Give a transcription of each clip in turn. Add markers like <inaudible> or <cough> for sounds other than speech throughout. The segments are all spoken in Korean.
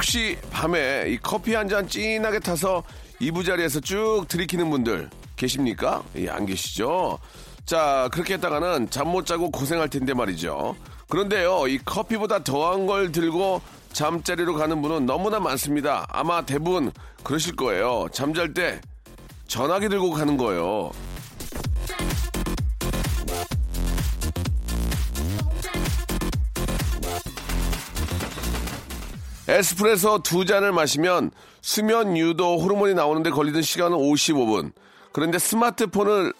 혹시 밤에 이 커피 한 잔 진하게 타서 이부 자리에서 쭉 들이키는 분들 계십니까? 예, 안 계시죠? 자, 그렇게 했다가는 잠 못 자고 고생할 텐데 말이죠. 그런데요, 이 커피보다 더한 걸 들고 잠자리로 가는 분은 너무나 많습니다. 아마 대부분 그러실 거예요. 잠잘 때 전화기 들고 가는 거예요. 에스프레소 두 잔을 마시면 수면 유도 호르몬이 나오는데 걸리는 시간은 55분. 그런데 스마트폰을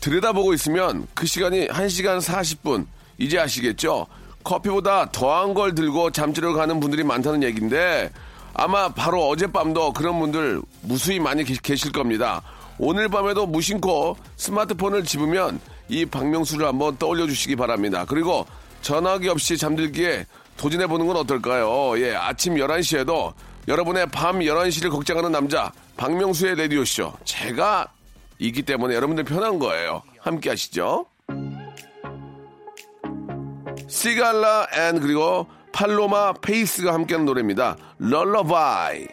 들여다보고 있으면 그 시간이 1시간 40분. 이제 아시겠죠? 커피보다 더한 걸 들고 잠자러 가는 분들이 많다는 얘기인데 아마 바로 어젯밤도 그런 분들 무수히 많이 계- 계실 겁니다. 오늘 밤에도 무심코 스마트폰을 집으면 이 박명수를 한번 떠올려 주시기 바랍니다. 그리고 전화기 없이 잠들기에 도전해 보는 건 어떨까요? 예, 아침 11시에도 여러분의 밤 11시를 걱정하는 남자 박명수의 라디오쇼 제가 있기 때문에 여러분들 편한 거예요. 함께 하시죠. 시갈라 and 그리고 팔로마 페이스가 함께하는 노래입니다. Lullaby.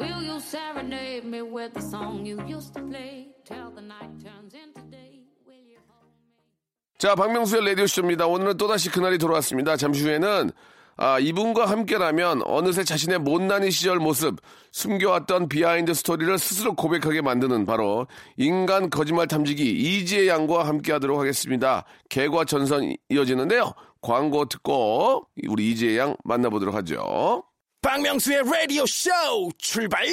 Will you serenade me with the song you used to play? Till the night turns into day. 자, 박명수의 라디오쇼입니다. 오늘은 또다시 그날이 돌아왔습니다. 잠시 후에는 아, 이분과 함께라면 어느새 자신의 못난이 시절 모습, 숨겨왔던 비하인드 스토리를 스스로 고백하게 만드는 바로 인간 거짓말 탐지기 이지혜 양과 함께 하도록 하겠습니다. 개과천선 이어지는데요. 광고 듣고 우리 이지혜 양 만나보도록 하죠. 박명수의 라디오 쇼 출발!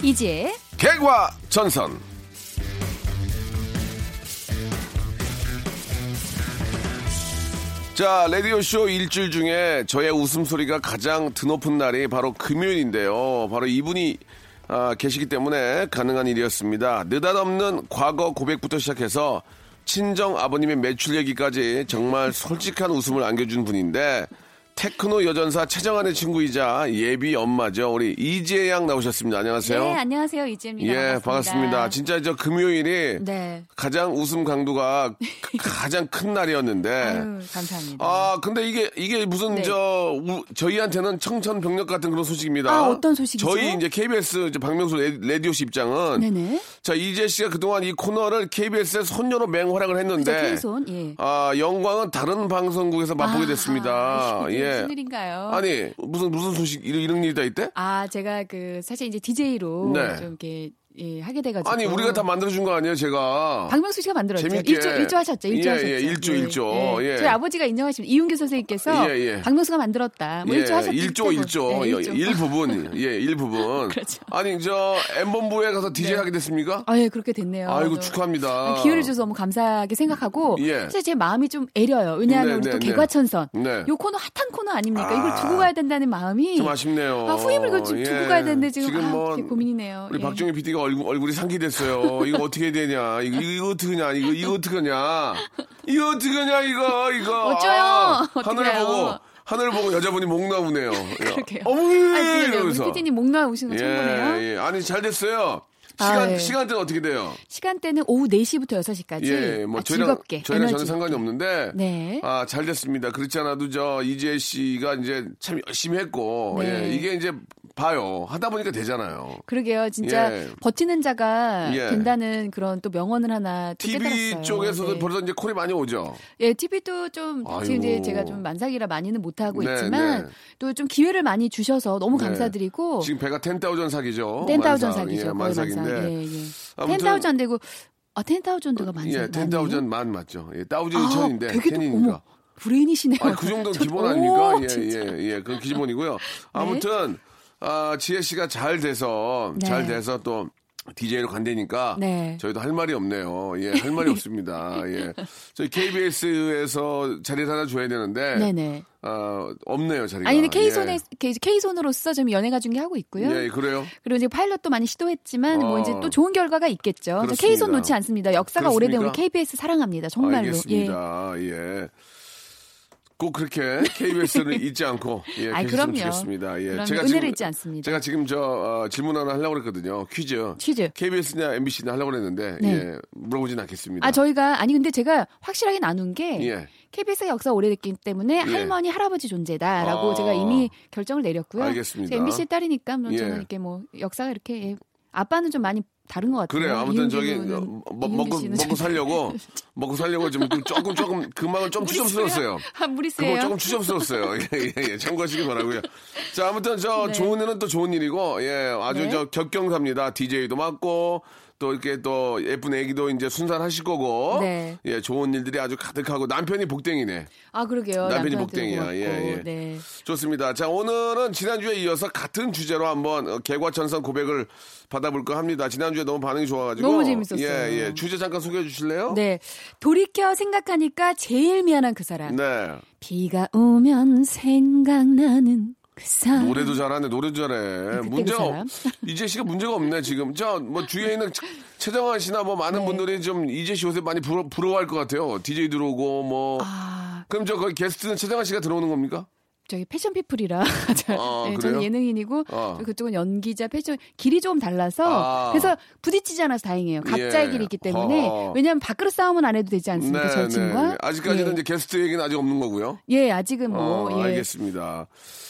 이제 개과 전선. 자, 라디오쇼 일주일 중에 저의 웃음소리가 가장 드높은 날이 바로 금요일인데요. 바로 이분이 아, 계시기 때문에 가능한 일이었습니다. 느닷없는 과거 고백부터 시작해서 친정 아버님의 매출 얘기까지 정말 솔직한 웃음을 안겨준 분인데 테크노 여전사 최정한의 친구이자 예비 엄마죠. 우리 이지혜 양 나오셨습니다. 안녕하세요. 네 안녕하세요 이지입니다. 예, 반갑습니다. 진짜 저 금요일이 네. 가장 웃음 강도가 <laughs> 가장 큰 날이었는데. 아유, 감사합니다. 아, 근데 이게 이게 무슨 네. 저 우- 저희한테는 청천벽력 같은 그런 소식입니다. 아, 어떤 소식이죠? 저희 이제 KBS 이제 박명수 레- 라디오 씨 입장은 네네. 자 이재 씨가 그동안 이 코너를 KBS의 손녀로 맹활약을 했는데 K손, 예. 아 영광은 다른 방송국에서 맛보게 아, 됐습니다. 이게 예. 무슨 일인가요? 아니 무슨 무슨 소식 이런, 이런 일이 다 있대? 아 제가 그 사실 이제 DJ로 네. 좀 이렇게 예, 하게 돼가지고 아니 우리가 다 만들어준 거 아니에요, 제가? 박명수 씨가 만들었죠. 재밌게. 일조 일조 하셨죠. 일조 예, 하셨죠. 예, 일조, 일조. 예. 저희 아버지가 인정하시면 이윤규 선생님께서 예, 예. 박명수가 만들었다. 뭐 일조 하셨죠. 일조, 일조. 네, 예, 일부분. 예, 일부분. <laughs> 그렇죠. 아니, 저, M본부에 가서 DJ 네. 하게 됐습니까? 아, 예, 그렇게 됐네요. 아이고, 또 축하합니다. 기회를 줘서 너무 감사하게 생각하고 예. 사실 제 마음이 좀 애려요. 왜냐하면 네, 우리 또 네, 네. 개과천선 네. 요 코너 핫한 코너 아닙니까? 아. 이걸 두고 가야 된다는 마음이 좀 아쉽네요. 아, 후임을 그좀 두고 예. 가야 되는데 지금, 지금 아, 뭐 고민이네요. 우리 예. 박정희 PD가 얼굴, 얼굴이 상기됐어요. 이거 어떻게 되냐. 이거, 이거 어떻게 하냐. 이거, 이거 어떻게 하냐. 이거 어떻게 하냐, 이거, 이거. 어쩌요? 아, 하늘? 보고, 하늘 보고 여자분이 목 나오네요. 그러게요. 어머, 아, 지금 이러면서. PD님 목 오신 거 처음 보네요. 예, 예. 아니, 잘 됐어요. 아, 시간, 예. 시간대는 어떻게 돼요? 시간대는 오후 4시부터 6시까지 예, 뭐 아, 저희랑 즐겁게 저희랑 전혀 상관이. 없는데 네. 아, 잘 됐습니다. 그렇지 않아도 저 이재 씨가 이제 참 열심히 했고 네. 예, 이게 이제 봐요. 하다 보니까 되잖아요. 그러게요. 진짜 예. 버티는 자가 예. 된다는 그런 또 명언을 하나 또 TV 깨달았어요. 쪽에서도 네. 벌써 이제 콜이 많이 오죠. 예, TV도 좀 지금 이제. 제가 좀 만삭이라 많이는 못 하고 네, 있지만 네. 또좀 기회를 많이 주셔서 너무 네. 감사드리고 지금 배가 텐다우전 사기죠. 텐타우전 만삭. 사기죠. 예, 만삭인데. 만삭. 예, 예. 아무튼- 텐타우전 안 되고 아 텐타우전드가 많죠. 예, 텐다우전 만 맞죠. 예, 다우전 아, 천인데 텐이니까. 어머. 브레인이시네요. 아니, 그 정도는 저- 기본 오, 아닙니까? 예, 진짜. 예, 예. 그건 기본이고요. 아무튼, 아, 지혜 씨가 잘 돼서, 네. 잘 돼서 또, DJ로 간다니까 네. 저희도 할 말이 없네요. 예, 할 말이 없습니다. <laughs> 예. 저희 KBS에서 자리를 하나 줘야 되는데 네네. 아, 없네요, 자리가. 아니 근데 K손에 예. K손으로서 좀 연예가 중계 하고 있고요. 예, 그래요? 그리고 이제 파일럿도 많이 시도했지만 뭐 어. 이제 또 좋은 결과가 있겠죠. 저 그렇습니다. K손 놓지 않습니다. 역사가 오래된 우리 그렇습니까? KBS 사랑합니다. 정말로. 예. 알겠습니다. 예. 꼭 그렇게 KBS를 <laughs> 잊지 않고 예, 아이, 계셨으면 그럼요. 좋겠습니다. 예. 그럼요. 은혜를 잊지 않습니다. 제가 지금 저 어, 질문 하나 하려고 그랬거든요. 퀴즈. 퀴즈. KBS냐 MBC냐 하려고 그랬는데 네. 예, 물어보진 않겠습니다. 아 저희가 아니 근데 제가 확실하게 나눈 게 예. KBS가 역사 가 오래됐기 때문에 예. 할머니 할아버지 존재다라고 아. 제가 이미 결정을 내렸고요. 알겠습니다. 제가 MBC 딸이니까 뭐 예. 저는 이렇게 뭐 역사가 이렇게 예. 아빠는 좀 많이 다른 것 같아요. 그래요. 아무튼 저기 뭐, 이은규 먹고 먹고 좀- 살려고 <laughs> 먹고 살려고 좀 조금 조금 금방은 좀 추접스러웠어요. 아, 무리세요. 조금 추접스러웠어요. 예, 예, 예. 참고하시기 바라고요. 자, 아무튼 저 네. 좋은 일은 또 좋은 일이고, 예, 아주 네. 저 격경사입니다. DJ도 맡고, 또 이렇게 또 예쁜 애기도 이제 순산하실 거고, 네. 예, 좋은 일들이 아주 가득하고, 남편이 복댕이네. 아 그러게요. 남편이 복댕이야. 예, 예. 네. 좋습니다. 자, 오늘은 지난주에 이어서 같은 주제로 한번 어, 개과천선 고백을 받아볼까 합니다. 지난주에 너무 반응이 좋아가지고. 너무 재밌었어요. 예, 예. 주제 잠깐 소개해 주실래요? 네. 돌이켜 생각하니까 제일 미안한 그 사람. 네. 비가 오면 생각나는. 노래도 잘하네, 노래도 잘해. 그때 문제가, 그 이재 씨가 문제가 없네, 지금. 저, 뭐, 주위에 있는 최- 최정환 씨나 뭐, 많은 네. 분들이 좀 이재 씨 요새 많이 부러, 부러워할 것 같아요. DJ 들어오고, 뭐. 아, 그럼 저, 거기 게스트는 최정환 씨가 들어오는 겁니까? 저기 패션 피플이라. <laughs> 저, 아, 네? 저는 예능인이고 아. 그쪽은 연기자 패션 길이 좀 달라서 아. 그래서 부딪히지 않아서 다행이에요. 각자의 예. 길이 있기 때문에 허. 왜냐하면 밥그릇 싸움은 안 해도 되지 않습니까? 절친과. 아직까지는 예. 이제 게스트 얘기는 아직 없는 거고요. 예, 아직은 뭐 어, 예. 알겠습니다.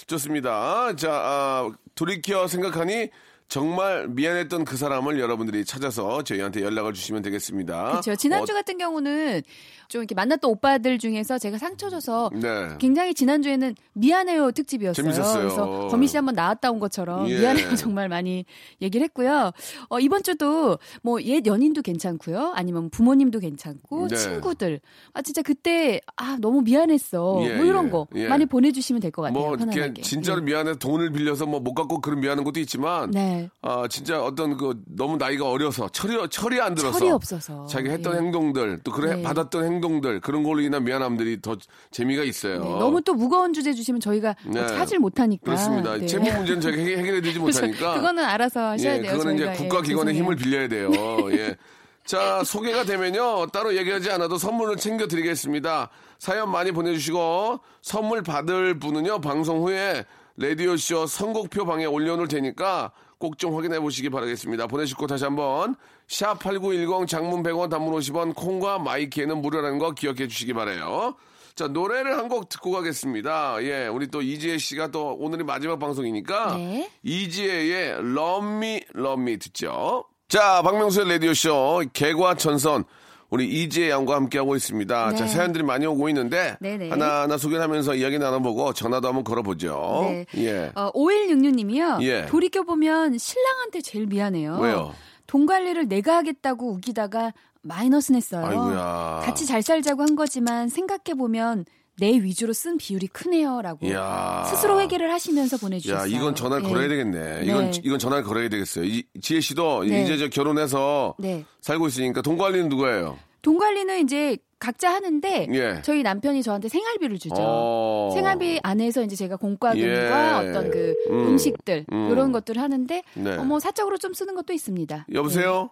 좋습니다. 자, 아, 돌이켜 생각하니 정말 미안했던 그 사람을 여러분들이 찾아서 저희한테 연락을 주시면 되겠습니다. 그렇죠. 지난주 어, 같은 경우는 좀 이렇게 만났던 오빠들 중에서 제가 상처 줘서 네. 굉장히 지난주에는 미안해요 특집이었어요. 재밌었어요. 그래서 거미 씨 한번 나왔다 온 것처럼 예. 미안해요 <laughs> 정말 많이 얘기를 했고요. 어, 이번 주도 뭐 옛 연인도 괜찮고요. 아니면 부모님도 괜찮고 네. 친구들. 아 진짜 그때 아 너무 미안했어. 예, 뭐 이런 예, 거 예. 많이 보내 주시면 될 것 같아요. 뭐 편안하게. 이렇게 진짜로 예. 미안해서 돈을 빌려서 뭐 못 갖고 그런 미안한 것도 있지만 네. 아 진짜 어떤 그 너무 나이가 어려서 철이 철이 안 들어서 철이 없어서. 자기 했던 예. 행동들 또 그래 네. 받았던 행동들 그런 걸로 인한 미안함들이 더 재미가 있어요. 네, 너무 또 무거운 주제 주시면 저희가 네. 어, 찾을 못하니까. 그렇습니다. 네. 재무 문제는 저희가 해결- 해결해드리지 <laughs> 못하니까 그거는 알아서 하셔야 예, 돼요. 그거는 이제 저희가. 예, 국가 기관의 죄송해요. 힘을 빌려야 돼요. 예. 자, 소개가 되면요. 따로 얘기하지 않아도 선물을 챙겨드리겠습니다. 사연 많이 보내주시고, 선물 받을 분은요, 방송 후에 라디오쇼 선곡표 방에 올려놓을 테니까 꼭 좀 확인해 보시기 바라겠습니다. 보내실 거 다시 한번, 샵8910 장문 100원 단문 50원, 콩과 마이키에는 무료라는 거 기억해 주시기 바래요 자, 노래를 한 곡 듣고 가겠습니다. 예, 우리 또 이지혜 씨가 또 오늘이 마지막 방송이니까 네. 이지혜의 Love Me, Love Me 듣죠. 자, 박명수의 라디오쇼 개과천선 우리 이지혜 양과 함께하고 있습니다. 네. 자, 사연들이 많이 오고 있는데 네네. 하나하나 소개하면서 이야기 나눠보고 전화도 한번 걸어보죠. 네. 예. 어, 5166님이요. 예. 돌이켜보면 신랑한테 제일 미안해요. 왜요? 돈 관리를 내가 하겠다고 우기다가 마이너스 냈어요. 아이고야. 같이 잘 살자고 한 거지만 생각해보면 내 위주로 쓴 비율이 크네요. 라고. 이야. 스스로 회개를 하시면서 보내주셨어요. 야, 이건 전화를 예. 걸어야 되겠네. 이건, 네. 이건 전화를 걸어야 되겠어요. 이, 지혜 씨도 네. 이제 저 결혼해서 네. 살고 있으니까 돈 관리는 누가예요? 돈 관리는 이제 각자 하는데 예. 저희 남편이 저한테 생활비를 주죠. 어. 생활비 안에서 이제 제가 공과금과 예. 어떤 그 음. 음. 식들 음. 이런 것들을 하는데 네. 어, 뭐 사적으로 좀 쓰는 것도 있습니다. 여보세요?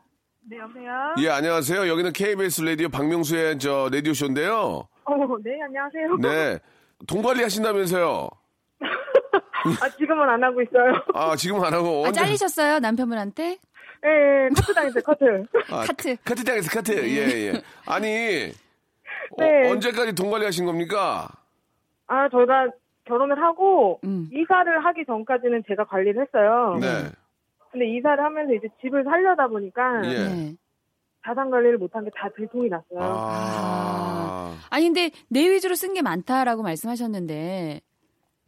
네, 여보세요? 예, 안녕하세요. 여기는 KBS 라디오 박명수의 저 라디오 쇼인데요. 어, 네, 안녕하세요. 네. 돈 관리 하신다면서요? <laughs> 아, 지금은 안 하고 있어요. 아, 지금 안 하고 아, 언제? 잘리셨어요 남편분한테? 예, 예, 카트 당했어요, 카트. 아, 카트. 카트 당했어, 카트. 예, 예. 아니, 어, 네. 언제까지 돈 관리 하신 겁니까? 아, 저희가 결혼을 하고, 음. 이사를 하기 전까지는 제가 관리를 했어요. 네. 근데 이사를 하면서 이제 집을 살려다 보니까, 예. 네. 자산 관리를 못한 게 다 들통이 났어요. 아. 아니 근데 내 위주로 쓴 게 많다라고 말씀하셨는데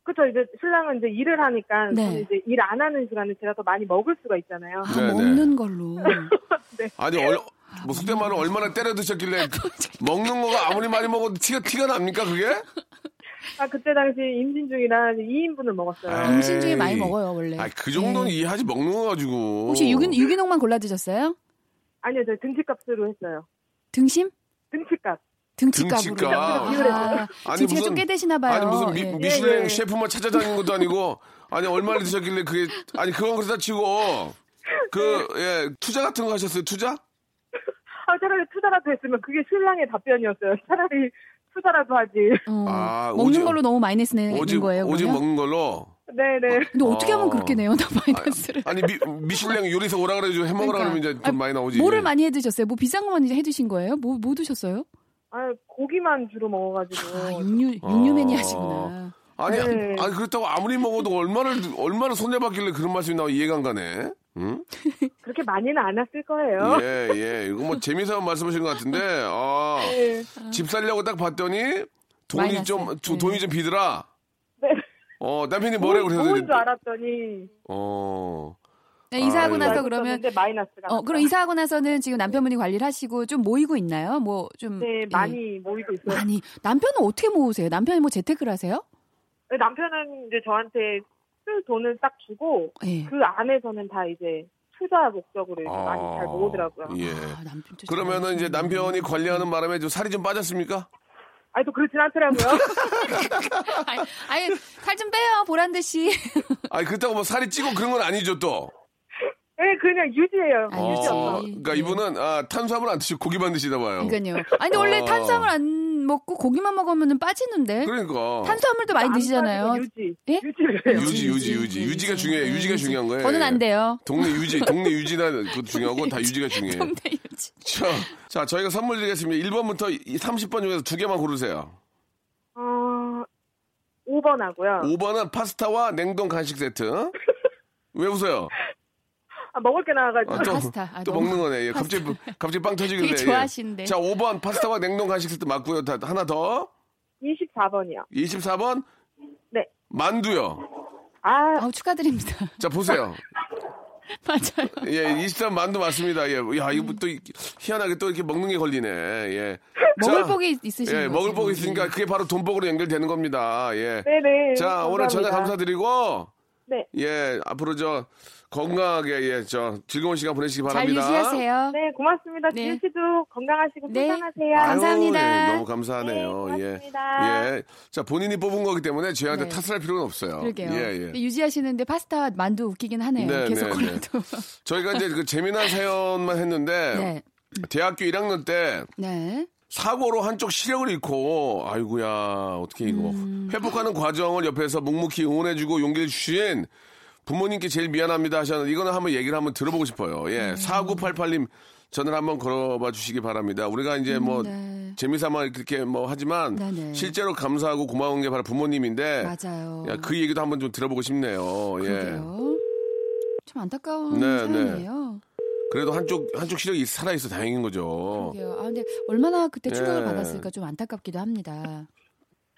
그쵸, 이제 신랑은 이제 일을 하니까, 네. 이제 일 안 하는 시간에 제가 더 많이 먹을 수가 있잖아요. 아, 네, 네. 먹는 걸로. <laughs> 아니, 얼, 뭐 말로 얼마나 때려 드셨길래 <laughs> 먹는 거가 아무리 많이 먹어도 티가 티가 납니까 그게? 아 그때 당시 임신 중이라 2인분을 먹었어요. 임신 중에 많이 에이. 먹어요 원래. 아, 그 정도는 예. 이해하지 먹는 거 가지고. 혹시 유기, 유기농만 골라 드셨어요? 아니요, 저 등치값으로 했어요. 등심? 등치값. 등치값으로. 아, 아니, 등치가 무슨- 좀꽤 되시나 봐요. 아니 무슨 미, 예. 미슐랭 예, 예. 셰프만 찾아다니는 것도 아니고 아니 얼마나 드셨길래 그게 아니 그건 그렇다 치고 그 예 투자 같은 거 하셨어요 투자? 아 차라리 투자라도 했으면 그게 신랑의 답변이었어요. 차라리 투자라도 하지. 어, 아, 먹는 오직- 걸로 너무 마이너스 내는 오직 거예요. 오직 그러면? 먹는 걸로. 네네. 근데 어떻게 하면 어. 그렇게 내요? 나 마이너스를. 아니 미, 미슐랭 요리사 오라 그래가지고 해먹으라 그러면 이제 돈 아니, 많이 나오지. 뭐를 많이 해 드셨어요? 뭐 비싼 거만 이제 해 드신 거예요? 뭐, 뭐 드셨어요? 아 고기만 주로 먹어가지고. 아, 육류, 어. 육류맨이 하시구나. 아니 네. 아니 그렇다고 아무리 먹어도 얼마나 얼마나 손해 받길래 그런 말씀이 나와 이해가 안 가네. 응? <laughs> 그렇게 많이는 안 왔을 거예요. 예, 예. 이거 뭐 재미삼아 말씀하신 것 같은데, 아, 네. 집 살려고 딱 봤더니, 돈이 마이너스. 좀, 두- 네. 돈이 좀 비더라. 네. 어, 남편이 <laughs> 뭐라고 좋은 그래서, 줄 알았더니. 어, 네, 이사하고 아유. 나서 그러면 마이너스가. 어, 그럼 이사하고 나서는 지금 남편분이 관리를 하시고 좀 모이고 있나요? 뭐 좀네 예. 많이 모이고 있어요. 많이 남편은 어떻게 모으세요? 남편이 뭐 재테크를 하세요? 네, 남편은 이제 저한테 쓸 돈을 딱 주고 예. 그 안에서는 다 이제 투자 목적으로 이렇게 많이 잘 모으더라고요. 예. 아, 그러면은 이제. 남편이 관리하는 바람에 좀 살이 좀 빠졌습니까? 아니 또 그렇진 않더라고요. <laughs> 아니, 아니 살 좀 빼요 보란 듯이. 아니, 그렇다고 뭐 살이 찌고 그런 건 아니죠, 또. 네 그냥 유지해요. 아, 유지. 어. 그러니까 예. 이분은, 아, 탄수화물 안 드시고 고기만 드시나 봐요. 그러니까요. 아니 원래 어. 탄수화물 안 먹고 고기만 먹으면은 빠지는데. 그러니까. 탄수화물도 많이 안 드시잖아요. 유지. 예? 유지, 유지, 유지, 유지. 유지. 유지가 중요해. 네, 유지가 유지. 중요한 거예요. 저는 안 돼요. 동네 유지, 동네 유지나 <laughs> 그것도 중요하고 다 유지가 중요해요. 동네 유지. 자, 자, 저희가 선물 드리겠습니다. 1번부터 30번 중에서 두 개만 고르세요. 어 5번 하고요. 5번은 파스타와 냉동 간식 세트. 왜 웃어요? 아, 먹을 게 나와가지고. 아, 또, 파스타. 아, 또 너무- 먹는 거네. 예, 갑자기, 갑자기 빵 터지길래. 되게 좋아하시는데. 예. 자, 5번 파스타와 냉동 간식 세트 맞고요. 다, 하나 더. 24번이요. 24번 네. 만두요. 아 아우 축하드립니다. 자, 보세요. <laughs> 맞아요. 예, 23 만두 맞습니다. 예. 야, 이거 또 이- 희한하게 또 이렇게 먹는 게 걸리네. 예. 먹을 자, 복이 있으신 예, 거죠. 먹을 복이 있으니까 그게 바로 돈복으로 연결되는 겁니다. 예. 네네. 자, 오늘 전화 감사드리고 네. 예, 앞으로 저 건강하게 예, 저 즐거운 시간 보내시기 잘 바랍니다. 유지하세요. 네 고맙습니다. 네. 지은 씨도 건강하시고 네. 건강하세요. 아유, 감사합니다. 예, 너무 감사하네요. 네, 예. 고맙습니다. 예. 자, 본인이 뽑은 거기 때문에 저희한테 네. 탓을 할 필요는 없어요. 그러게요. 예, 예. 유지하시는데 파스타 만두 웃기긴 하네요. 네, 계속 네, 걸려도. <laughs> 저희가 이제 그 재미난 사연만 했는데 네. 대학교 1학년 때 네. 사고로 한쪽 시력을 잃고 아이고야 어떻게 이거 음. 회복하는 과정을 옆에서 묵묵히 응원해주고 용기를 주신 부모님께 제일 미안합니다 하셨는데 이거는 한번 얘기를 한번 들어보고 싶어요. 예, 음. 4988님 전을 한번 걸어봐 주시기 바랍니다. 우리가 이제 뭐 네. 재미삼아 그렇게 뭐 하지만 네네. 실제로 감사하고 고마운 게 바로 부모님인데 맞아요. 야, 그 얘기도 한번 좀 들어보고 싶네요. 예. 그러게요. 참 안타까운 네, 네. 사연이에요. 그래도 한쪽 한쪽 시력이 살아 있어 다행인 거죠. 그러게요. 아 근데 얼마나 그때 충격을 예. 받았을까 좀 안타깝기도 합니다.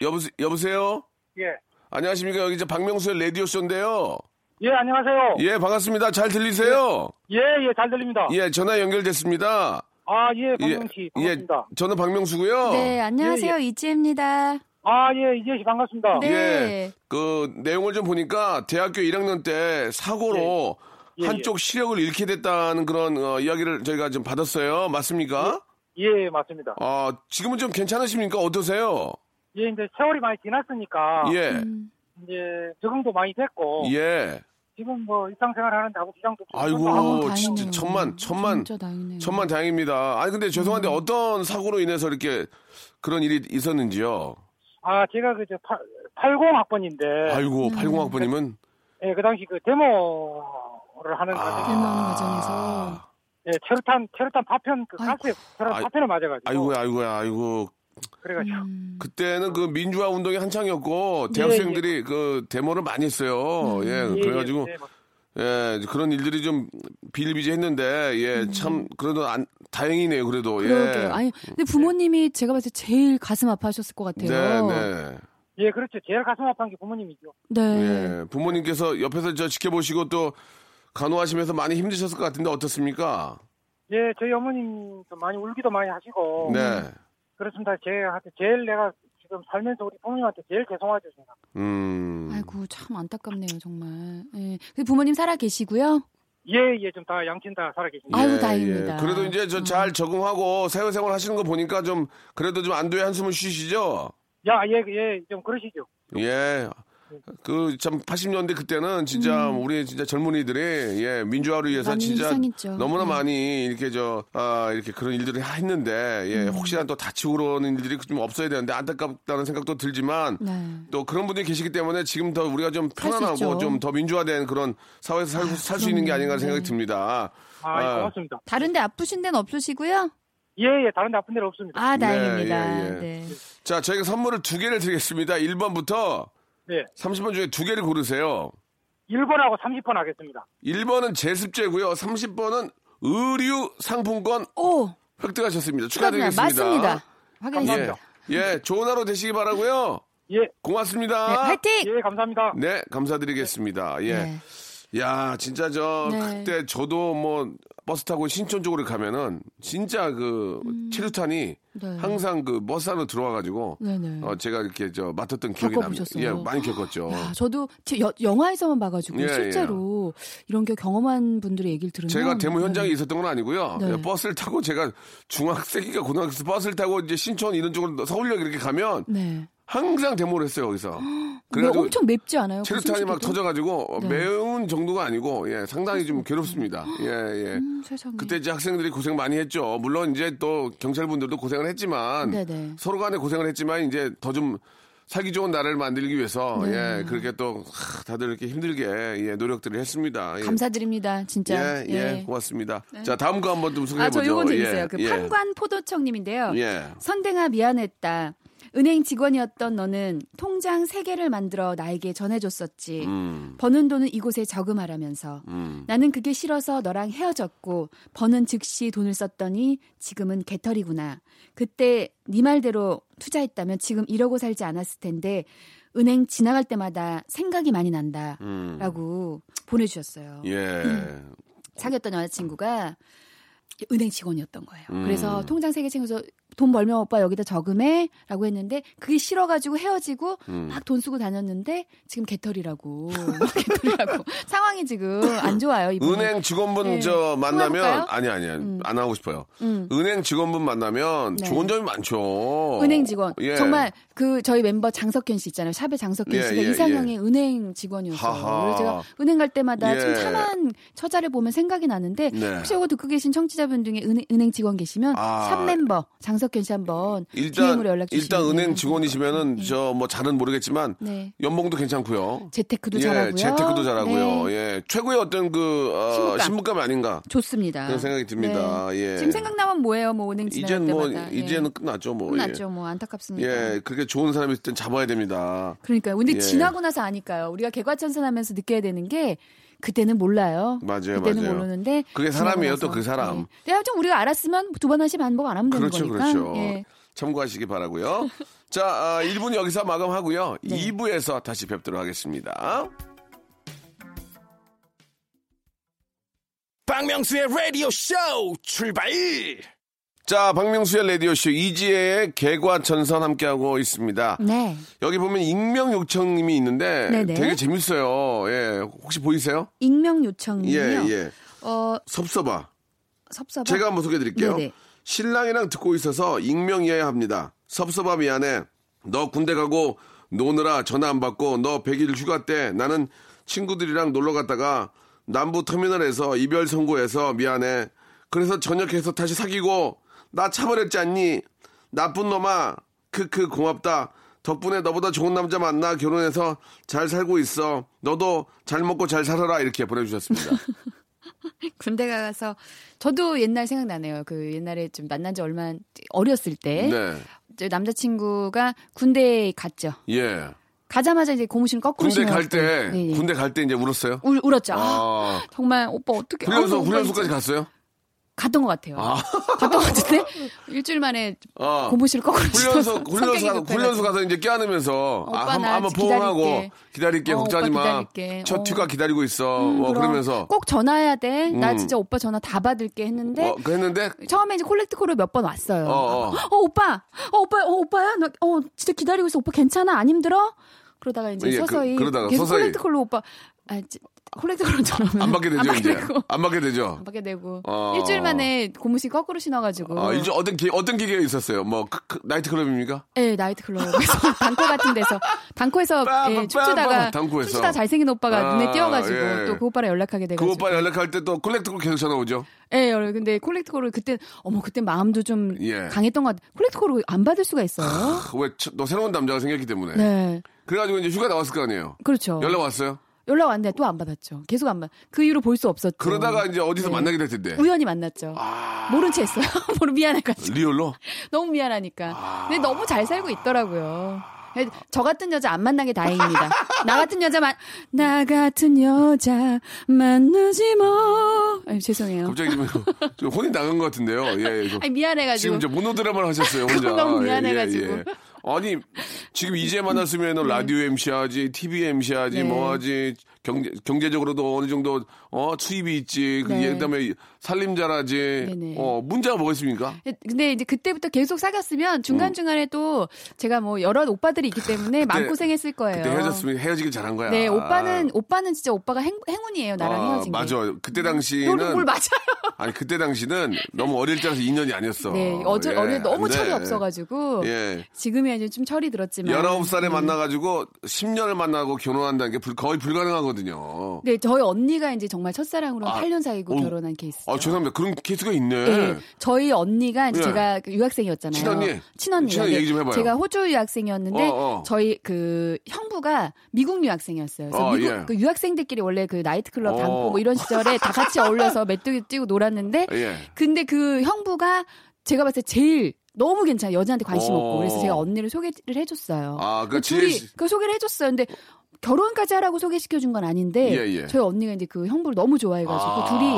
여보세 여보세요. 예. 안녕하십니까 여기 이제 박명수의 라디오 쇼인데요. 예, 안녕하세요. 예 반갑습니다. 잘 들리세요? 예, 예, 잘 들립니다. 예 전화 연결됐습니다. 아, 예, 예, 박명 씨. 예 반갑습니다. 저는 박명수고요. 네, 안녕하세요. 이지혜입니다. 아, 예, 이재 씨 반갑습니다. 네. 예. 그 내용을 좀 보니까 대학교 1학년 때 사고로 예, 예. 한쪽 시력을 잃게 됐다는 그런 어, 이야기를 저희가 좀 받았어요. 맞습니까? 예, 맞습니다. 아 지금은 좀 괜찮으십니까? 어떠세요? 예, 이제 세월이 많이 지났으니까 예. 음, 이제 적응도 많이 됐고 예. 지금 뭐 일상생활 하는데 아무 없고 아이고 진짜. 천만 천만. 천만 다행입니다. 아니 근데 죄송한데 음. 어떤 사고로 인해서 이렇게 그런 일이 있었는지요? 아, 제가 그저 80학번인데 아이고 음. 80학번이면 예, 그 당시 그 데모를 하는 과정에 데모하는 과정에서. 예, 체류탄 체류탄 파편 그. 가스에 체류탄 파편을 맞아 가지고 아이고야 아이고야 아이고 그래가지고 음, 그때는 그 민주화 운동이 한창이었고 대학생들이 그 데모를 많이 했어요. 예, 예, 그래가지고 예, 예, 맞- 예 그런 일들이 좀 비일비재했는데 예참 그래도 안, 다행이네요 그래도 예. 음. 그러게요. 아니, 근데 부모님이 제가 봤을 때 제일 가슴 아파하셨을 것 같아요. 네, 네. 예, 그렇죠. 제일 가슴 아픈 게 부모님이죠. 네. 예, 부모님께서 옆에서 저 지켜보시고 또 간호하시면서 많이 힘드셨을 것 같은데 어떻습니까? 예, 저희 어머님 좀 많이 울기도 많이 하시고 네. 그렇습니다. 제한테 제일 내가 지금 살면서 우리 부모님한테 제일 죄송하죠, 제가. 음. 아이고 참 안타깝네요 정말. 예. 그 부모님 살아 계시고요. 예, 예, 좀 다 양친 다 살아 계십니다. 아유, 다행입니다. 예. 그래도 이제 저 잘 적응하고 사회생활 하시는 거 보니까 좀 그래도 좀 안도의 한숨을 쉬시죠? 야, 예, 예, 좀 그러시죠. 예. 그 참 80년대 그때는 진짜 우리 진짜 젊은이들이 예 민주화를 위해서 음. 진짜 희생했죠. 너무나 네. 많이 이렇게 저 아 이렇게 그런 일들을 했는데 예 음. 혹시나 또 다치고 그러는 일들이 좀 없어야 되는데 안타깝다는 생각도 들지만 네. 또 그런 분들이 계시기 때문에 지금 더 우리가 좀 살수 편안하고. 좀 더 민주화된 그런 사회에서 살 수 있는 게. 아닌가 생각이 네. 듭니다. 아, 아. 고맙습니다. 다른데 아프신 데는 없으시고요. 예, 예, 다른 데 아픈 데는 없습니다. 아 다행입니다. 예, 예. 네. 자, 저희가 선물을 두 개를 드리겠습니다. 1번부터 네. 30번 중에 두 개를 고르세요. 1번하고 30번 하겠습니다. 1번은 제습제고요. 30번은 의류 상품권 오 획득하셨습니다. 축하드리겠습니다. 맞습니다. 확인했습니다. 예, 예, 좋은 하루 되시기 바라고요. 예, 고맙습니다. 네, 화이팅! 예, 감사합니다. 네, 감사드리겠습니다. 예. 네. 야, 진짜 저 네. 그때 저도 뭐 버스 타고 신촌 쪽으로 가면은 진짜 그 체류탄이 음. 네. 항상 그 버스 안으로 들어와가지고 네네. 어 제가 이렇게 저 맡았던 기억이 납니다. 겪어보셨어요? 예, 많이 겪었죠. 야, 저도 제 여- 영화에서만 봐가지고 예, 실제로 이런 게 경험한 분들의 얘기를 들으면 제가 데모 현장에 네. 있었던 건 아니고요. 네. 예, 버스를 타고 제가 중학생이가 고등학생 버스를 타고 이제 신촌 이런 쪽으로 서울역 이렇게 가면 네. 항상 데모를 했어요 거기서. <gasps> 왜 엄청 맵지 않아요? 그 체류탄이 막? 터져가지고 네. 매운 정도가 아니고 예 상당히 좀 괴롭습니다. <gasps> 예 예. 음, 세상에. 그때 이제 학생들이 고생 많이 했죠. 물론 이제 또 경찰분들도 고생을 했지만 네네. 서로 간에 고생을 했지만 이제 더 좀 살기 좋은 나라를 만들기 위해서 네. 예 그렇게 또 하, 다들 이렇게 힘들게 예 노력들을 했습니다. 예. 감사드립니다, 진짜. 예, 예, 고맙습니다. 자, 다음 거 한번 좀 소개해 아, 보죠. 저 요건 재밌어요. 그 예. 판관 포도청님인데요. 예. 선댕아 미안했다. 은행 직원이었던 너는 통장 세개를 만들어 나에게 전해줬었지. 음, 버는 돈은 이곳에 저금하라면서. 음. 나는 그게 싫어서 너랑 헤어졌고 버는 즉시 돈을 썼더니 지금은 개털이구나. 그때 네 말대로 투자했다면 지금 이러고 살지 않았을 텐데 은행 지나갈 때마다 생각이 많이 난다. 음. 라고 보내주셨어요. 예. <clears throat> 사귀었던 여자친구가 은행 직원이었던 거예요. 음. 그래서 통장 세개 챙겨서 돈 벌면 오빠 여기다 저금해 라고 했는데 그게 싫어가지고 헤어지고 음. 막돈 쓰고 다녔는데 지금 개털이라고 <laughs> 막 개털이라고 상황이 지금 안 좋아요. 이분이. 은행 직원분 네. 저 만나면? 아니 아니 안 하고 싶어요. 음. 은행 직원분 만나면 네. 좋은 점이 많죠. 은행 직원 예. 정말 그 저희 멤버 장석현 씨 있잖아요 샵의 장석현 예, 씨가 예, 이상형의 은행 직원이었어요. 하하. 그래서 제가 은행 갈 때마다 예. 참 참한 처자를 보면 생각이 나는데 네. 혹시 이거 듣고 계신 청취자분 중에 은행, 은행 직원 계시면 아. 샵 멤버 장석 현 씨 한번 일단 DM으로 연락 주시면 일단 은행 직원이시면은 예. 저뭐 잘은 모르겠지만 네. 연봉도 괜찮고요. 재테크도 예, 잘하고요. 재테크도 잘하고요. 네. 예, 최고의 어떤 그 어, 신분감. 아닌가 좋습니다. 그런 생각이 듭니다. 네. 예. 지금 생각나면 뭐예요? 뭐 은행 지나갈 이젠 뭐 때마다. 예. 이제는 끝났죠. 뭐 끝났죠. 뭐 안타깝습니다. 예. 예, 그렇게 좋은 사람이 있을 땐 잡아야 됩니다. 그러니까요. 근데 예. 지나고 나서 아니까요. 우리가 개과천선하면서 느껴야 되는 게 그때는 몰라요. 맞아요, 그때는 맞아요. 모르는데 그게 사람이에요. 또 그 사람. 예. 근데 아무튼 우리가 알았으면 두번 하시 반복 안 하면 되는 그렇죠, 거니까. 그렇죠. 예. 참고하시기 바라고요. <laughs> 자, 아, 1분 여기서 마감하고요. 네. 2부에서 다시 뵙도록 하겠습니다. 박명수의 라디오 쇼 출발! 자, 박명수의 라디오쇼 이지혜의 개과천선 함께하고 있습니다. 네. 여기 보면 익명 요청님이 있는데 네네. 되게 재밌어요. 예, 혹시 보이세요? 익명 요청이요. 예, 예. 어, 섭섭아. 섭섭한 제가 한번 소개해 드릴게요. 네네. 신랑이랑 듣고 있어서 익명이어야 합니다. 섭섭아 미안해. 너 군대 가고 노느라 전화 안 받고 너 100일 휴가 때 나는 친구들이랑 놀러 갔다가 남부 터미널에서 이별 선고해서 미안해. 그래서 전역해서 다시 사귀고 나 차버렸지 않니? 나쁜 놈아. 크크 고맙다. 덕분에 너보다 좋은 남자 만나 결혼해서 잘 살고 있어. 너도 잘 먹고 잘 살아라 이렇게 보내주셨습니다. <laughs> 군대 가서 저도 옛날 생각나네요. 그 옛날에 좀 만난 지 얼마 어렸을 때 네. 저 남자친구가 군대에 갔죠. 예. 가자마자 이제 고무신 거꾸로 군대 갈. 때 네, 네. 군대 갈 때 이제 울었어요. 울, 울었죠. 아, 아, 정말 오빠 어떻게 훈련소 훈련소까지. 갔어요? 갔던 것 같아요. 갔던 것 같은데 일주일 만에 아. 고무실 거꾸로 훈련소 훈련소 성격이 가, 급해가지고. 훈련소 가서 이제 껴안으면서 오빠, 아, 한, 나 한번. 포옹하고 기다릴게 어, 걱정하지 마. 기다릴게. 첫 어. 튀가 기다리고 있어. 음, 어, 그러면서 꼭 전화해야 돼. 나 음. 진짜 오빠 전화 다 받을게 했는데 어, 그 했는데 처음에 이제 콜렉트 콜을 몇 번 왔어요. 어, 어. 어, 오빠, 어 오빠, 어 오빠야, 나, 어 진짜 기다리고 있어. 오빠 괜찮아? 안 힘들어? 그러다가 이제 예, 그- 서서히 그 러다가 계속 서서히. collect call로 오빠, 아 지- collect call로 전화면 안 받게 되죠 안 이제. 되고. 안 받게 되죠. 안 받게 되고 어. 일주일 만에 고무신 거꾸로 신어가지고 아, 이제 어떤 기, 어떤 기계가 있었어요? 뭐 크- 크- 나이트 클럽입니까? 네, 나이트클럽에서 <laughs> 단코 같은 데서 단코에서 빰, 예, 빰, 춤추다가 빰, 단코에서. 춤추다 잘생긴 오빠가 아, 눈에 띄어가지고 예. 또그 오빠랑 연락하게 그 돼가지고 오빠 연락할 때 또 collect call 계속 전화 오죠. 예, 여- 근데 콜렉트콜을 그때 어머 그때 마음도 좀 예. 강했던 것 같아. 콜렉트콜을 안 받을 수가 있어요. 왜너 새로운 남자가 생겼기 때문에. 네, 그래가지고 이제 휴가 나왔을 거 아니에요. 그렇죠. 연락 왔어요. 연락 왔는데 또 안 받았죠. 계속 안 받. 그 이후로 볼 수 없었죠. 그러다가 이제 어디서 네. 만나게 될 텐데. 우연히 만났죠. 모른 채 했어요. <laughs> 모르 미안해가지고 리얼로? <laughs> 너무 미안하니까. 근데 너무 잘 살고 있더라고요. 저 같은 여자 안 만난 게 다행입니다. 나 같은 여자만 나 같은 여자 만나지 마. 아니, 죄송해요. 갑자기 좀, <laughs> 좀 혼이 나간 것 같은데요. 예. 예. 좀 아니 미안해가지고. 지금 저 모노드라마를 하셨어요, 혼자. 너무 예, 미안해가지고. 음. 아니, 지금 이제 만났으면 라디오 MC 하지, TV MC 하지, 네. 뭐 하지, 경제, 경제적으로도 어느 정도, 어, 수입이 있지, 그, 네. 그 다음에 살림 잘하지, 네네. 어, 문제가 뭐가 있습니까? 근데 이제 그때부터 계속 사귀었으면 중간 중간에 또 제가 뭐 여러 오빠들이 있기 때문에 마음 고생했을 거예요. 그때 헤어졌으면 헤어지길 잘한 거야. 네, 오빠는, 오빠는 진짜 오빠가 행, 행운이에요. 나랑 아, 헤어진 게. 맞아. 그때 너는 당시는. 뭘 맞아요? 아니, 그때 당시는 너무 어릴 때라서 인연이 아니었어. 네, 어제, 예, 어릴 때 너무. 철이 없어가지고. 예. 지금이야 좀 철이 들었지만. 19살에 음. 만나가지고 10년을 만나고 결혼한다는 게 불- 거의 불가능하거든요. 네, 저희 언니가 이제 정말 첫사랑으로 아, 8년 사귀고 어, 결혼한 케이스. 아, 죄송합니다. 그런 케이스가 있네. 네. 저희 언니가 이제 예. 제가 그 유학생이었잖아요. 친언니? 친언니. 친언니 얘기 좀 해봐요. 제가 호주 유학생이었는데 어, 어. 저희 그 형부가 미국 유학생이었어요. 그래서 어, 미국 예. 그 유학생들끼리 원래 그 나이트클럽 어. 담고 뭐 이런 시절에 다 같이 어울려서 <laughs> 메뚜기 뛰고 놀았는데 예. 근데 그 형부가 제가 봤을 때 제일 너무 괜찮아. 여자한테 관심 어. 없고. 그래서 제가 언니를 소개를 해줬어요. 아, 그그 둘이 그 소개를 해줬어요. 근데 결혼까지 하라고 소개시켜 준 건 아닌데 예, 예. 저희 언니가 이제 그 형부를 너무 좋아해가지고 아. 둘이